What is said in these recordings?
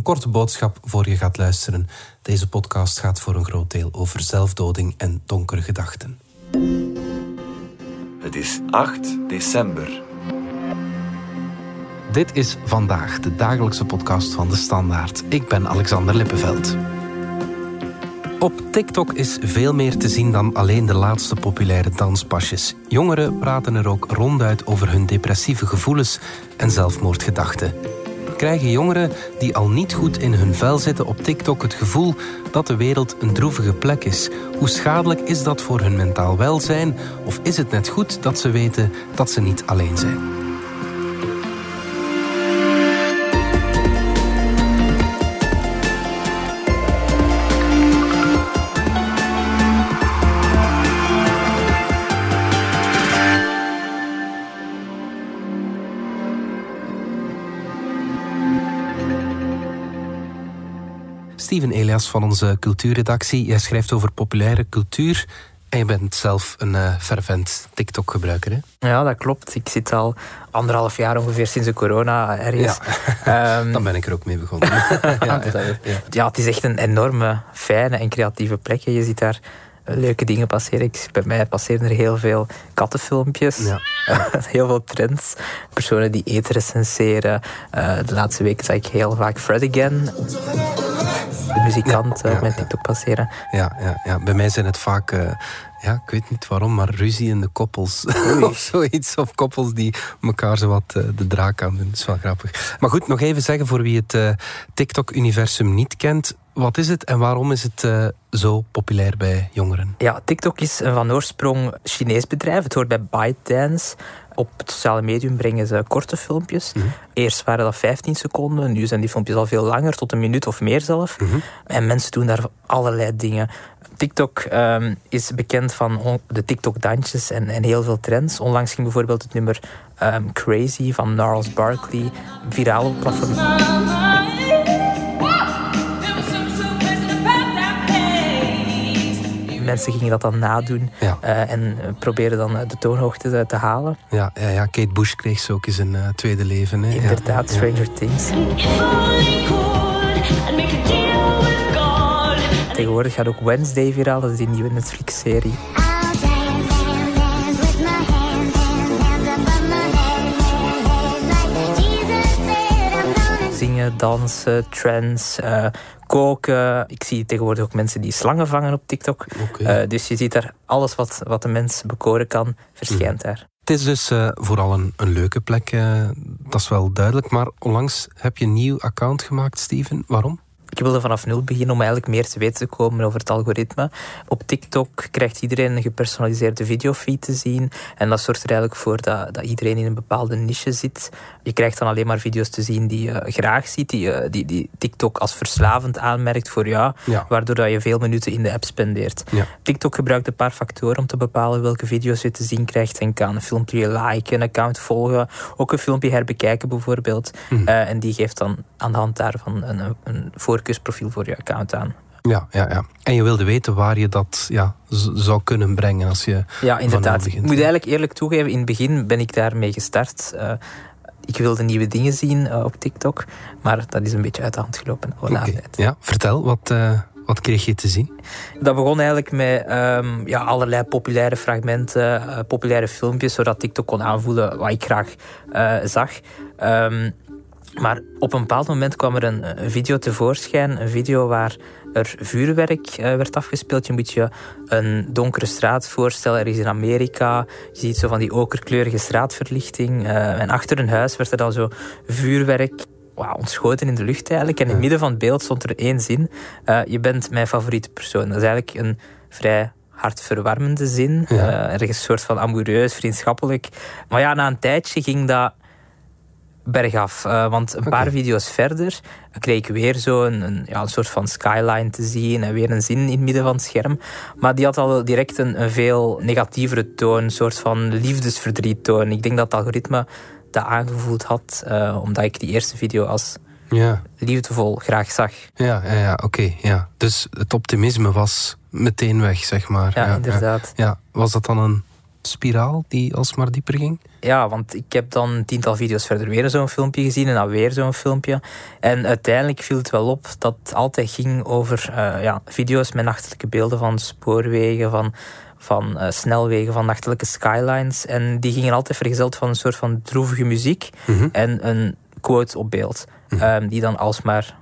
Een korte boodschap voor je gaat luisteren. Deze podcast gaat voor een groot deel over zelfdoding en donkere gedachten. Het is 8 december. Dit is vandaag de dagelijkse podcast van de Standaard. Ik ben Alexander Lippenveld. Op TikTok is veel meer te zien dan alleen de laatste populaire danspasjes. Jongeren praten er ook ronduit over hun depressieve gevoelens en zelfmoordgedachten. Krijgen jongeren die al niet goed in hun vel zitten op TikTok het gevoel dat de wereld een droevige plek is? Hoe schadelijk is dat voor hun mentaal welzijn? Of is het net goed dat ze weten dat ze niet alleen zijn? Steven Elias van onze cultuurredactie. Jij schrijft over populaire cultuur. En je bent zelf een uh, fervent TikTok-gebruiker, hè? Ja, dat klopt. Ik zit al anderhalf jaar ongeveer sinds de corona ergens. Ja, um, dan ben ik er ook mee begonnen. ja, ja, ja, het is echt een enorme, fijne en creatieve plek. Je ziet daar leuke dingen passeren. Ik, bij mij passeren er heel veel kattenfilmpjes. Ja. heel veel trends. Personen die eten recenseren. Uh, de laatste weken zag ik heel vaak Fred Again. De muzikant ja, ja, met TikTok passeren. Ja, ja, ja, bij mij zijn het vaak... Uh, ja, ik weet niet waarom, maar ruzie in de koppels. of zoiets. Of koppels die elkaar zo wat uh, de draak aan doen. Dat is wel grappig. Maar goed, nog even zeggen voor wie het uh, TikTok-universum niet kent. Wat is het en waarom is het uh, zo populair bij jongeren? Ja, TikTok is een van oorsprong Chinees bedrijf. Het hoort bij ByteDance. Op het sociale medium brengen ze korte filmpjes. Mm -hmm. Eerst waren dat 15 seconden, nu zijn die filmpjes al veel langer, tot een minuut of meer zelf. Mm -hmm. En mensen doen daar allerlei dingen. TikTok um, is bekend van de TikTok-dansjes en, en, heel veel trends. Onlangs ging bijvoorbeeld het nummer um, Crazy van Gnarls Barkley viraal op platform. Mensen gingen dat dan nadoen ja. uh, en proberen dan de toonhoogte te, te, halen. Ja, ja, ja, Kate Bush kreeg zo ook eens een uh, tweede leven. Hè? Inderdaad. Stranger Things. Tegenwoordig gaat ook Wednesday viraal, dat is die nieuwe Netflix-serie. Dansen, trends, uh, koken. Ik zie tegenwoordig ook mensen die slangen vangen op TikTok. Okay. Uh, dus je ziet daar alles wat, wat de mens bekoren kan, verschijnt daar. Het is dus uh, vooral een, een, leuke plek, uh, dat is wel duidelijk. Maar onlangs heb je een nieuw account gemaakt, Steven. Waarom? Ik wilde vanaf nul beginnen om eigenlijk meer te weten te komen over het algoritme. Op TikTok krijgt iedereen een gepersonaliseerde videofeed te zien. En dat zorgt er eigenlijk voor dat, dat iedereen in een bepaalde niche zit. Je krijgt dan alleen maar video's te zien die je graag ziet, die, die, die TikTok als verslavend aanmerkt voor jou, ja. waardoor dat je veel minuten in de app spendeert. Ja. TikTok gebruikt een paar factoren om te bepalen welke video's je te zien krijgt en kan. Een filmpje liken, een account volgen, ook een filmpje herbekijken bijvoorbeeld. Mm. Uh, en die geeft dan aan de hand daarvan een, een voorkeursprofiel voor je account aan. Ja, ja, ja. En je wilde weten waar je dat ja, zou kunnen brengen als je. Ja, inderdaad. Ik moet eigenlijk eerlijk toegeven, in het begin ben ik daarmee gestart. Uh, ik wilde nieuwe dingen zien uh, op TikTok, maar dat is een beetje uit de hand gelopen. Okay. Ja, vertel, wat, uh, wat kreeg je te zien? Dat begon eigenlijk met um, ja, allerlei populaire fragmenten, populaire filmpjes, zodat TikTok kon aanvoelen wat ik graag zag. Um, maar op een bepaald moment kwam er een, een video tevoorschijn. Een video waar er vuurwerk uh, werd afgespeeld. Je moet je een donkere straat voorstellen, ergens in Amerika. Je ziet zo van die okerkleurige straatverlichting. Uh, en achter een huis werd er dan zo vuurwerk wow, ontschoten in de lucht eigenlijk. En in het midden van het beeld stond er één zin. Uh, je bent mijn favoriete persoon. Dat is eigenlijk een vrij hartverwarmende zin. Ja. ergens een soort van amoureus, vriendschappelijk. Maar ja, na een tijdje ging dat bergaf. Uh, want een okay. paar video's verder kreeg ik weer zo een, een, ja, een soort van skyline te zien en weer een zin in het midden van het scherm. Maar die had al direct een, een veel negatievere toon, een soort van liefdesverdriet toon. Ik denk dat het algoritme dat aangevoeld had, uh, omdat ik die eerste video als ja. liefdevol graag zag. Ja, ja, ja oké. Okay, ja. Dus het optimisme was meteen weg, zeg maar. Ja, ja inderdaad. Ja, ja. Was dat dan een spiraal die alsmaar dieper ging? Ja, want ik heb dan een tiental video's verder weer zo'n filmpje gezien en dan weer zo'n filmpje. En uiteindelijk viel het wel op dat het altijd ging over uh, ja, video's met nachtelijke beelden van spoorwegen, van, van uh, snelwegen, van nachtelijke skylines. En die gingen altijd vergezeld van een soort van droevige muziek Mhm. en een quote op beeld. Um, die dan alsmaar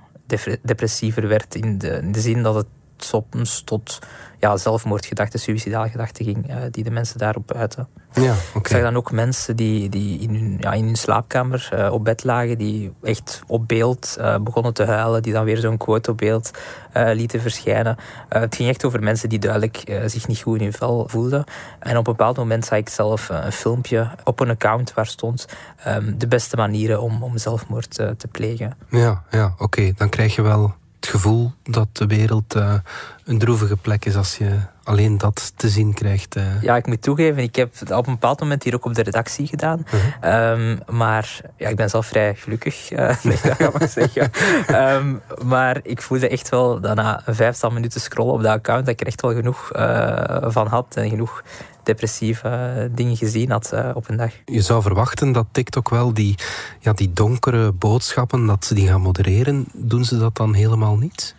depressiever werd in de, in de zin dat het soms tot ja, zelfmoordgedachten, suïcidaal gedachten ging, uh, die de mensen daarop uiten. Ja, okay. Ik zag dan ook mensen die, die in, hun, ja, in hun slaapkamer uh, op bed lagen, die echt op beeld uh, begonnen te huilen, die dan weer zo'n quote op beeld lieten verschijnen. het ging echt over mensen die duidelijk zich niet goed in hun vel voelden. En op een bepaald moment zag ik zelf een filmpje op een account waar stond um, de beste manieren om, om zelfmoord te plegen. Ja, ja oké. Okay. Dan krijg je wel het gevoel dat de wereld uh, een droevige plek is als je alleen dat te zien krijgt. Uh. Ja, ik moet toegeven, ik heb het op een bepaald moment hier ook op de redactie gedaan. -huh. um, maar ja, ik ben zelf vrij gelukkig, nee, dat kan ik zeggen. Um, maar ik voelde echt wel dat na een vijftal minuten scrollen op dat account, dat ik er echt wel genoeg van had en genoeg depressieve dingen gezien had uh, op een dag. Je zou verwachten dat TikTok wel die, ja, die donkere boodschappen, dat ze die gaan modereren. Doen ze dat dan helemaal niet?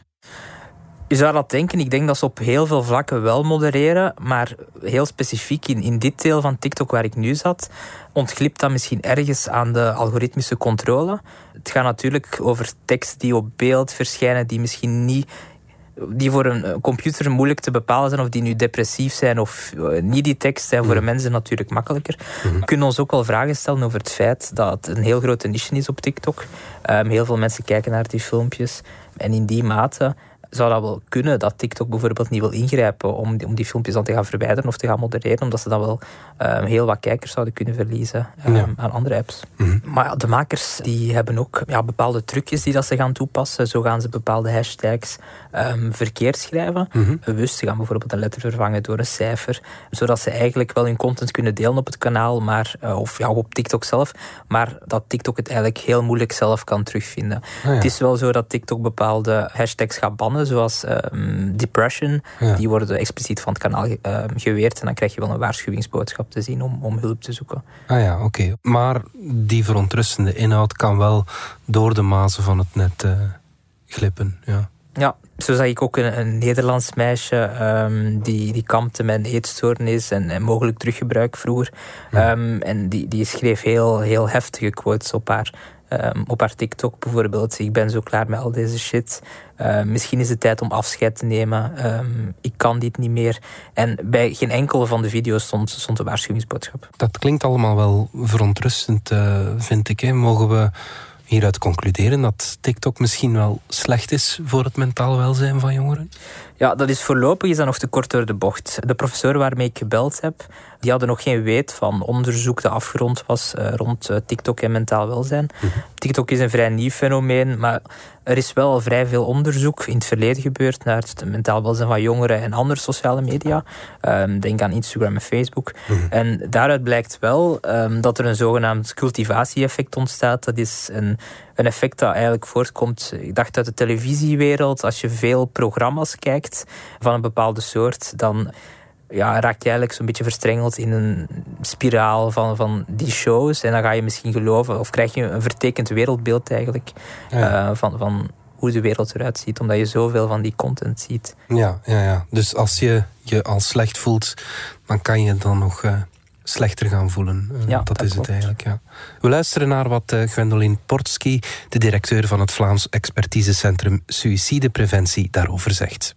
Je zou dat denken. Ik denk dat ze op heel veel vlakken wel modereren. Maar heel specifiek in, in dit deel van TikTok waar ik nu zat, ontglipt dat misschien ergens aan de algoritmische controle. Het gaat natuurlijk over teksten die op beeld verschijnen, die misschien niet die voor een computer moeilijk te bepalen zijn of die nu depressief zijn of niet die tekst zijn voor een mensen natuurlijk makkelijker. Mhm. We kunnen ons ook wel vragen stellen over het feit dat het een heel grote niche is op TikTok. Um, heel veel mensen kijken naar die filmpjes en in die mate zou dat wel kunnen dat TikTok bijvoorbeeld niet wil ingrijpen om die, om die filmpjes dan te gaan verwijderen of te gaan modereren, omdat ze dan wel um, heel wat kijkers zouden kunnen verliezen um, Ja. aan andere apps. Mhm. Maar ja, de makers die hebben ook ja, bepaalde trucjes die dat ze gaan toepassen. Zo gaan ze bepaalde hashtags um, verkeerd schrijven. Mhm. Bewust, ze gaan bijvoorbeeld een letter vervangen door een cijfer, zodat ze eigenlijk wel hun content kunnen delen op het kanaal, maar, uh, of ja, op TikTok zelf, maar dat TikTok het eigenlijk heel moeilijk zelf kan terugvinden. Ah, ja. Het is wel zo dat TikTok bepaalde hashtags gaat bannen, zoals um, depression. Ja. Die worden expliciet van het kanaal um, geweerd en dan krijg je wel een waarschuwingsboodschap te zien om, om hulp te zoeken. Ah ja, oké. Maar die verontrustende inhoud kan wel door de mazen van het net uh, glippen. Ja. Ja, zo zag ik ook een, een Nederlands meisje um, die, die kampte met een eetstoornis en, en mogelijk teruggebruik vroeger. Ja. Um, en die, die schreef heel, heel heftige quotes op haar, um, op haar TikTok bijvoorbeeld. Ik ben zo klaar met al deze shit. Uh, misschien is het tijd om afscheid te nemen. ik kan dit niet meer. En bij geen enkele van de video's stond, stond een waarschuwingsboodschap. Dat klinkt allemaal wel verontrustend, uh, vind ik. Hè. Mogen we hieruit concluderen dat TikTok misschien wel slecht is voor het mentaal welzijn van jongeren? Ja, dat is voorlopig is dat nog te kort door de bocht. De professor waarmee ik gebeld heb, die hadden nog geen weet van onderzoek dat afgerond was uh, rond uh, TikTok en mentaal welzijn. Mhm. TikTok is een vrij nieuw fenomeen, maar er is wel vrij veel onderzoek in het verleden gebeurd naar het mentaal welzijn van jongeren en andere sociale media. Um, denk aan Instagram en Facebook. Mhm. En daaruit blijkt wel um, dat er een zogenaamd cultivatie-effect ontstaat. Dat is een, een effect dat eigenlijk voortkomt, ik dacht uit de televisiewereld. Als je veel programma's kijkt van een bepaalde soort, dan ja, raak je eigenlijk zo'n beetje verstrengeld in een spiraal van, van die shows. En dan ga je misschien geloven, of krijg je een vertekend wereldbeeld eigenlijk, Ja. uh, van, van hoe de wereld eruit ziet, omdat je zoveel van die content ziet. Ja, ja, ja. Dus als je je al slecht voelt, dan kan je dan nog uh, slechter gaan voelen. Uh, Ja, dat, dat is klopt. het eigenlijk, ja. We luisteren naar wat uh, Gwendoline Portski, de directeur van het Vlaams Expertisecentrum Suïcidepreventie, daarover zegt.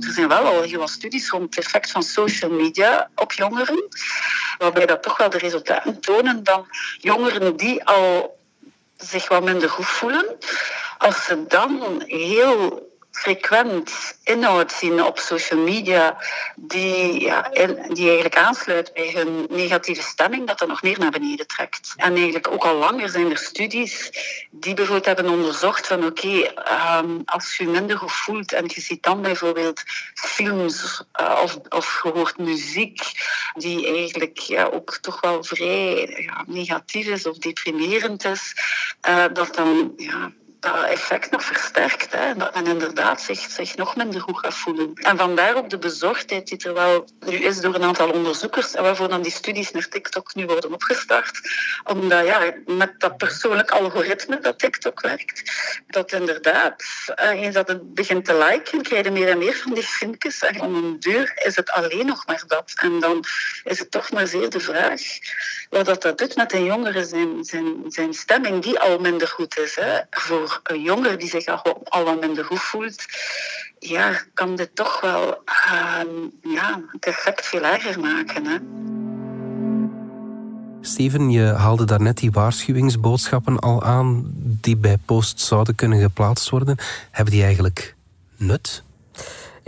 Er zijn wel al heel wat studies rond het effect van social media op jongeren, waarbij dat toch wel de resultaten tonen dat jongeren die al zich wat minder goed voelen, als ze dan heel frequent inhoud zien op social media die, ja, die eigenlijk aansluit bij hun negatieve stemming, dat dat nog meer naar beneden trekt. En eigenlijk ook al langer zijn er studies die bijvoorbeeld hebben onderzocht van oké, um, als je minder goed voelt en je ziet dan bijvoorbeeld films uh, of, of je hoort muziek die eigenlijk ja, ook toch wel vrij ja, negatief is of deprimerend is, uh, dat dan ja, dat effect nog versterkt. Hè, dat inderdaad zich, zich nog minder goed gaat voelen. En vandaar ook de bezorgdheid die er wel nu is door een aantal onderzoekers en waarvoor dan die studies naar TikTok nu worden opgestart. Omdat ja, met dat persoonlijk algoritme dat TikTok werkt, dat inderdaad, eh, eens dat het begint te liken, krijg je meer en meer van die filmpjes. En om een duur is het alleen nog maar dat. En dan is het toch maar zeer de vraag wat dat, dat doet met een jongere zijn, zijn, zijn stemming, die al minder goed is. Hè. Voor een jongere die zich al, wat minder goed voelt, ja, kan dit toch wel uh, ja, het effect veel erger maken. Hè. Steven, je haalde daarnet die waarschuwingsboodschappen al aan die bij post zouden kunnen geplaatst worden. Hebben die eigenlijk nut?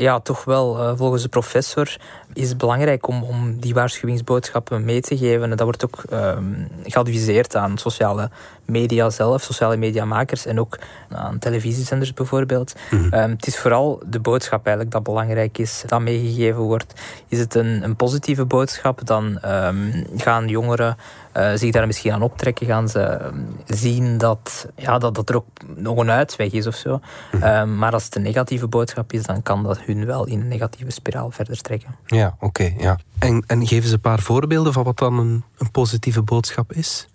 Ja, toch wel. Eh, volgens de professor is het belangrijk om, om die waarschuwingsboodschappen mee te geven. En dat wordt ook um, geadviseerd aan sociale media zelf, sociale mediamakers en ook aan televisiezenders bijvoorbeeld. Mhm. Ehm, het is vooral de boodschap eigenlijk dat belangrijk is, dat meegegeven wordt. Is het een, een positieve boodschap, dan um, gaan jongeren uh, zich daar misschien aan optrekken, gaan ze zien dat, ja, dat, dat er ook nog een uitweg is of zo. Mhm. maar als het een negatieve boodschap is, dan kan dat hun wel in een negatieve spiraal verder trekken. Ja, oké. ja. En, en geven ze een paar voorbeelden van wat dan een, een positieve boodschap is?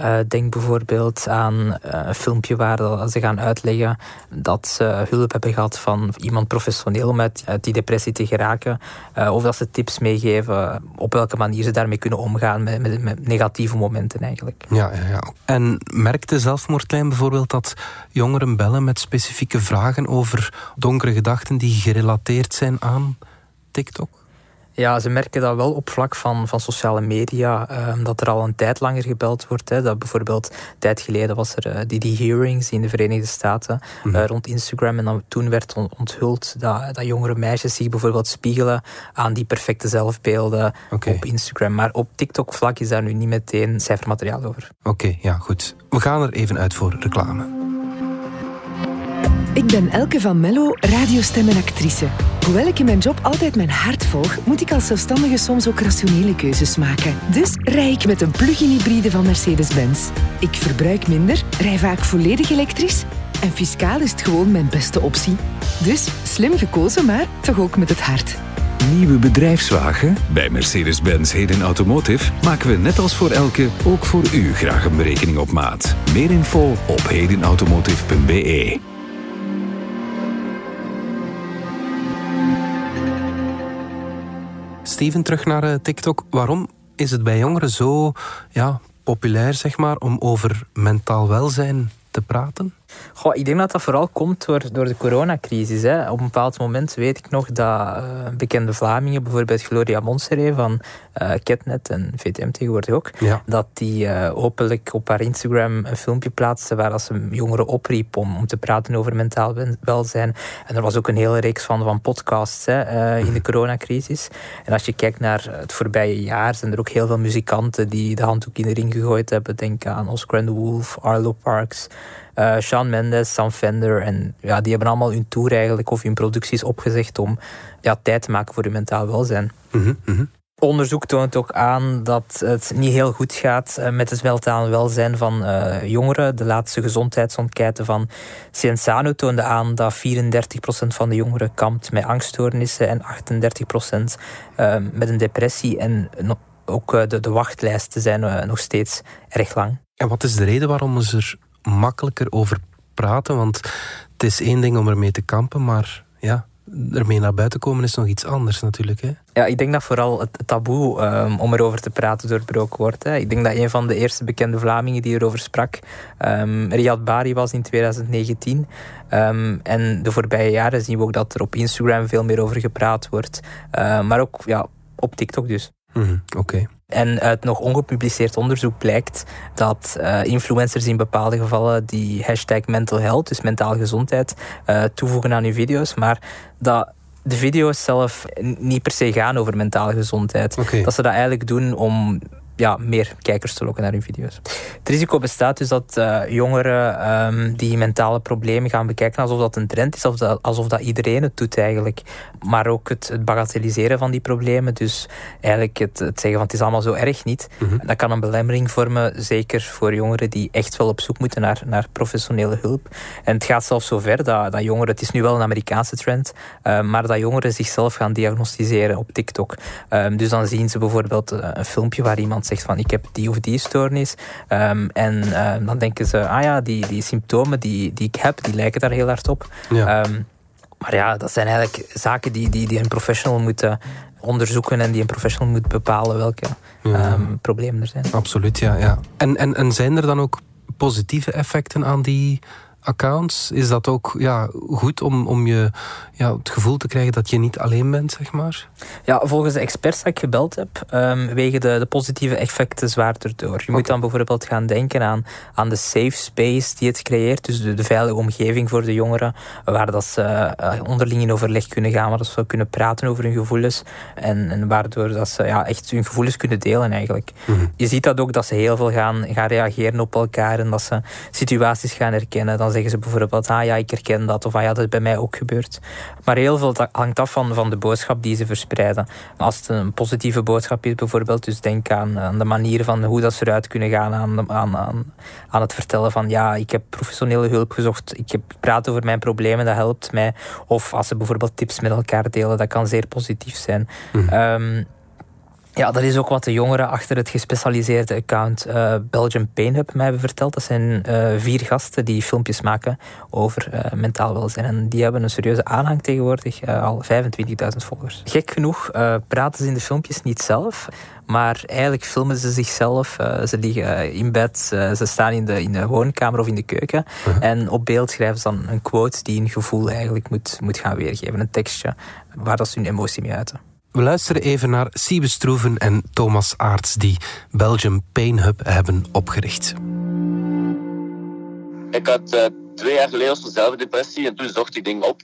Uh, denk bijvoorbeeld aan uh, een filmpje waar ze gaan uitleggen dat ze hulp hebben gehad van iemand professioneel om uit, die depressie te geraken. Uh, of dat ze tips meegeven op welke manier ze daarmee kunnen omgaan met, met, met negatieve momenten eigenlijk. Ja, ja, ja. En merkt de zelfmoordlijn bijvoorbeeld dat jongeren bellen met specifieke vragen over donkere gedachten die gerelateerd zijn aan TikTok? Ja, ze merken dat wel op vlak van, van sociale media, ehm, dat er al een tijd langer gebeld wordt. Hè. Dat bijvoorbeeld, een tijd geleden was er uh, die, die hearings in de Verenigde Staten mm rond Instagram. En dan, toen werd onthuld dat, dat jongere meisjes zich bijvoorbeeld spiegelen aan die perfecte zelfbeelden op Instagram. Maar op TikTok-vlak is daar nu niet meteen cijfermateriaal over. Oké, ja, goed. We gaan er even uit voor reclame. Ik ben Elke van Mello, radiostemmenactrice. Hoewel ik in mijn job altijd mijn hart volg, moet ik als zelfstandige soms ook rationele keuzes maken. Dus rij ik met een plug-in hybride van Mercedes-Benz. Ik verbruik minder, rij vaak volledig elektrisch en fiscaal is het gewoon mijn beste optie. Dus slim gekozen, maar toch ook met het hart. Nieuwe bedrijfswagen? Bij Mercedes-Benz Heden Automotive maken we net als voor elke ook voor u graag een berekening op maat. Meer info op hedenautomotive.be. Steven, terug naar eh, TikTok. Waarom is het bij jongeren zo ja, populair zeg maar, om over mentaal welzijn te praten? Goh, ik denk dat dat vooral komt door, door de coronacrisis. Hè. Op een bepaald moment weet ik nog dat uh, bekende Vlamingen, bijvoorbeeld Gloria Monseré van uh, Ketnet en VTM tegenwoordig ook, dat die uh, openlijk op haar Instagram een filmpje plaatste waar ze jongeren opriep om, om te praten over mentaal welzijn. En er was ook een hele reeks van, van podcasts hè, in de coronacrisis. En als je kijkt naar het voorbije jaar, zijn er ook heel veel muzikanten die de handdoek in de ring gegooid hebben. Denk aan Oscar the Wolf, Arlo Parks. Uh, Shawn Mendes, Sam Fender. En ja, die hebben allemaal hun tour eigenlijk of hun producties opgezegd om ja, tijd te maken voor hun mentaal welzijn. Mm -hmm. Onderzoek toont ook aan dat het niet heel goed gaat eh, met het mentaal welzijn van uh, jongeren. De laatste gezondheidsenquête van Cienzano toonde aan dat 34% van de jongeren kampt met angststoornissen en 38% uh, met een depressie. En ook de, de wachtlijsten zijn nog steeds erg lang. En wat is de reden waarom ze er makkelijker over praten. Want het is één ding om ermee te kampen, maar ja, ermee naar buiten komen is nog iets anders natuurlijk. Hè? Ja, ik denk dat vooral het taboe um, om erover te praten doorbroken wordt. Hè. Ik denk dat een van de eerste bekende Vlamingen die erover sprak, um, Riyad Bari was in 2019. Um, ehm, en de voorbije jaren zien we ook dat er op Instagram veel meer over gepraat wordt. maar ook ja, op TikTok dus. Mm Oké. En uit nog ongepubliceerd onderzoek blijkt dat uh, influencers in bepaalde gevallen die hashtag mental health, dus mentaal gezondheid, uh, toevoegen aan hun video's, maar dat de video's zelf niet per se gaan over mentale gezondheid. Okay. Dat ze dat eigenlijk doen om ja, meer kijkers te lokken naar hun video's. Het risico bestaat dus dat uh, jongeren um, die mentale problemen gaan bekijken alsof dat een trend is, of dat, alsof dat iedereen het doet eigenlijk. Maar ook het, het bagatelliseren van die problemen. Dus eigenlijk het, het, zeggen van het is allemaal zo erg niet. Mm Dat kan een belemmering vormen, zeker voor jongeren die echt wel op zoek moeten naar, naar professionele hulp. En het gaat zelfs zover dat, dat jongeren, het is nu wel een Amerikaanse trend, uh, maar dat jongeren zichzelf gaan diagnosticeren op TikTok. Um, dus dan zien ze bijvoorbeeld eh, een filmpje waar iemand zegt van ik heb die of die stoornis. Um, en uh, dan denken ze, ah ja, die, die symptomen die, die ik heb, die lijken daar heel hard op. Ja. Um, maar ja, dat zijn eigenlijk zaken die, die, die een professional moeten onderzoeken en die een professional moet bepalen welke ja. um, problemen er zijn. Absoluut, ja. ja. En, en, en zijn er dan ook positieve effecten aan die accounts? Is dat ook ja, goed om, om je ja, het gevoel te krijgen dat je niet alleen bent, zeg maar? Ja, volgens de experts die ik gebeld heb, um, wegen de, de positieve effecten zwaarder door. Je moet dan bijvoorbeeld gaan denken aan, aan de safe space die het creëert, dus de, de veilige omgeving voor de jongeren, waar dat ze uh, onderling in overleg kunnen gaan, waar dat ze kunnen praten over hun gevoelens en, en waardoor dat ze ja, echt hun gevoelens kunnen delen eigenlijk. Mhm. Je ziet dat ook dat ze heel veel gaan, gaan reageren op elkaar en dat ze situaties gaan herkennen. Dan zeggen ze bijvoorbeeld, ah ja, ik herken dat, of ah ja, dat is bij mij ook gebeurd. Maar heel veel hangt af van, van de boodschap die ze verspreiden. Als het een positieve boodschap is bijvoorbeeld, dus denk aan, aan de manier van hoe dat ze eruit kunnen gaan aan, aan, aan, aan het vertellen van ja, ik heb professionele hulp gezocht, ik heb praat over mijn problemen, dat helpt mij. Of als ze bijvoorbeeld tips met elkaar delen, dat kan zeer positief zijn. Mhm. Ehm, ja, dat is ook wat de jongeren achter het gespecialiseerde account uh, Belgium Pain Hub mij hebben verteld. Dat zijn uh, vier gasten die filmpjes maken over uh, mentaal welzijn. En die hebben een serieuze aanhang tegenwoordig, al 25.000 volgers. Gek genoeg praten ze in de filmpjes niet zelf, maar eigenlijk filmen ze zichzelf. ze liggen in bed, ze staan in de, in de woonkamer of in de keuken. -huh. En op beeld schrijven ze dan een quote die een gevoel eigenlijk moet, moet gaan weergeven. Een tekstje waar dat ze hun emotie mee uiten. We luisteren even naar Siebe Stroeven en Thomas Aarts, die Belgium Pain Hub hebben opgericht. Ik had uh, twee jaar geleden zelf depressie en toen zocht ik dingen op.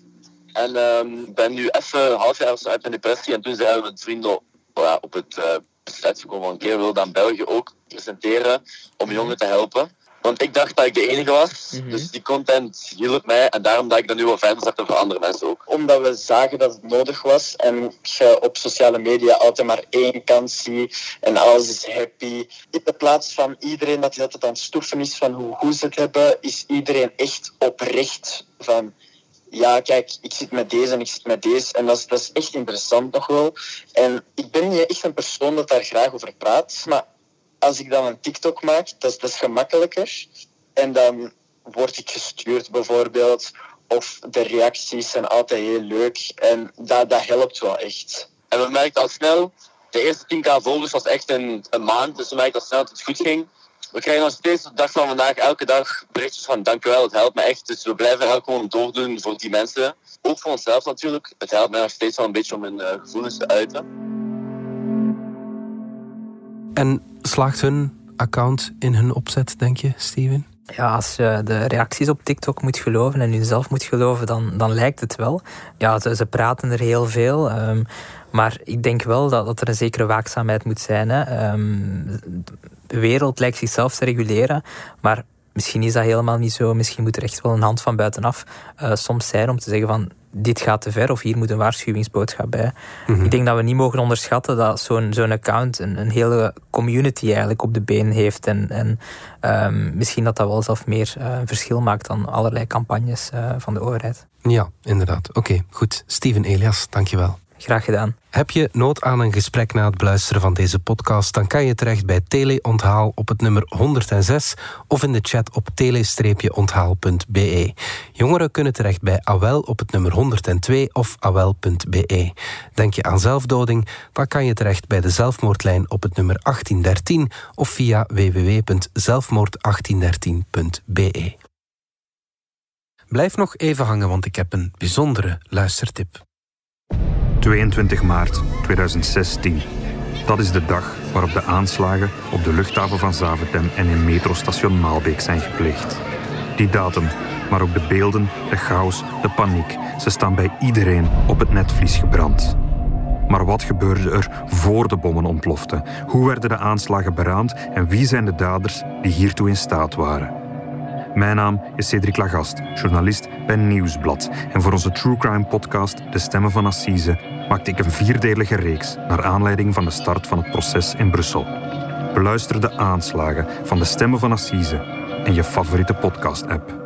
En uh, ben nu even een half jaar uit mijn depressie en toen zijn we met vrienden ja, op het uh, besluit gekomen van een keer wil dan België ook presenteren om jongeren te helpen. Want ik dacht dat ik de enige was. Mhm. Dus die content hielp mij. En daarom dat ik dat nu wel verder zette voor andere mensen ook. Omdat we zagen dat het nodig was. En je op sociale media altijd maar één kant ziet. En alles is happy. In plaats van iedereen dat altijd aan het stoeven is van hoe goed ze het hebben, is iedereen echt oprecht van ja, kijk, ik zit met deze en ik zit met deze. En dat is, dat is echt interessant nog wel. En ik ben niet echt een persoon dat daar graag over praat. Maar als ik dan een TikTok maak, dat is, dat is gemakkelijker. En dan word ik gestuurd bijvoorbeeld. Of de reacties zijn altijd heel leuk. En dat, dat helpt wel echt. En we merkten al snel, de eerste 10k volgers was echt een, een maand. Dus we merkten al snel dat het goed ging. We krijgen nog steeds de dag van vandaag elke dag berichtjes van dankjewel, het helpt me echt. Dus we blijven ook gewoon doordoen voor die mensen. Ook voor onszelf natuurlijk. Het helpt mij nog steeds wel een beetje om mijn uh, gevoelens te uiten. En slaagt hun account in hun opzet, denk je, Steven? Ja, als je de reacties op TikTok moet geloven en jezelf moet geloven, dan, dan lijkt het wel. Ja, ze, ze praten er heel veel. Um, maar ik denk wel dat, dat er een zekere waakzaamheid moet zijn. Hè. Um, de wereld lijkt zichzelf te reguleren, maar misschien is dat helemaal niet zo. Misschien moet er echt wel een hand van buitenaf uh, soms zijn om te zeggen van dit gaat te ver of hier moet een waarschuwingsboodschap bij. Mhm. Ik denk dat we niet mogen onderschatten dat zo'n zo'n account een, een, hele community eigenlijk op de been heeft. En, en um, misschien dat dat wel zelf meer uh, een verschil maakt dan allerlei campagnes uh, van de overheid. Ja, inderdaad. Oké, goed. Steven Elias, dankjewel. Graag gedaan. Heb je nood aan een gesprek na het beluisteren van deze podcast, dan kan je terecht bij Teleonthaal op het nummer 106 of in de chat op tele-onthaal.be. Jongeren kunnen terecht bij AWEL op het nummer 102 of awel.be. Denk je aan zelfdoding, dan kan je terecht bij de zelfmoordlijn op het nummer 1813 of via www.zelfmoord1813.be. Blijf nog even hangen, want ik heb een bijzondere luistertip. 22 maart 2016. Dat is de dag waarop de aanslagen op de luchthaven van Zaventem en in metrostation Maalbeek zijn gepleegd. Die datum, maar ook de beelden, de chaos, de paniek, ze staan bij iedereen op het netvlies gebrand. Maar wat gebeurde er voor de bommen ontploften? Hoe werden de aanslagen beraamd en wie zijn de daders die hiertoe in staat waren? Mijn naam is Cedric Lagast, journalist bij Nieuwsblad. En voor onze True Crime podcast De Stemmen van Assise maakte ik een vierdelige reeks naar aanleiding van de start van het proces in Brussel. Beluister de aanslagen van De Stemmen van Assise en je favoriete podcast-app.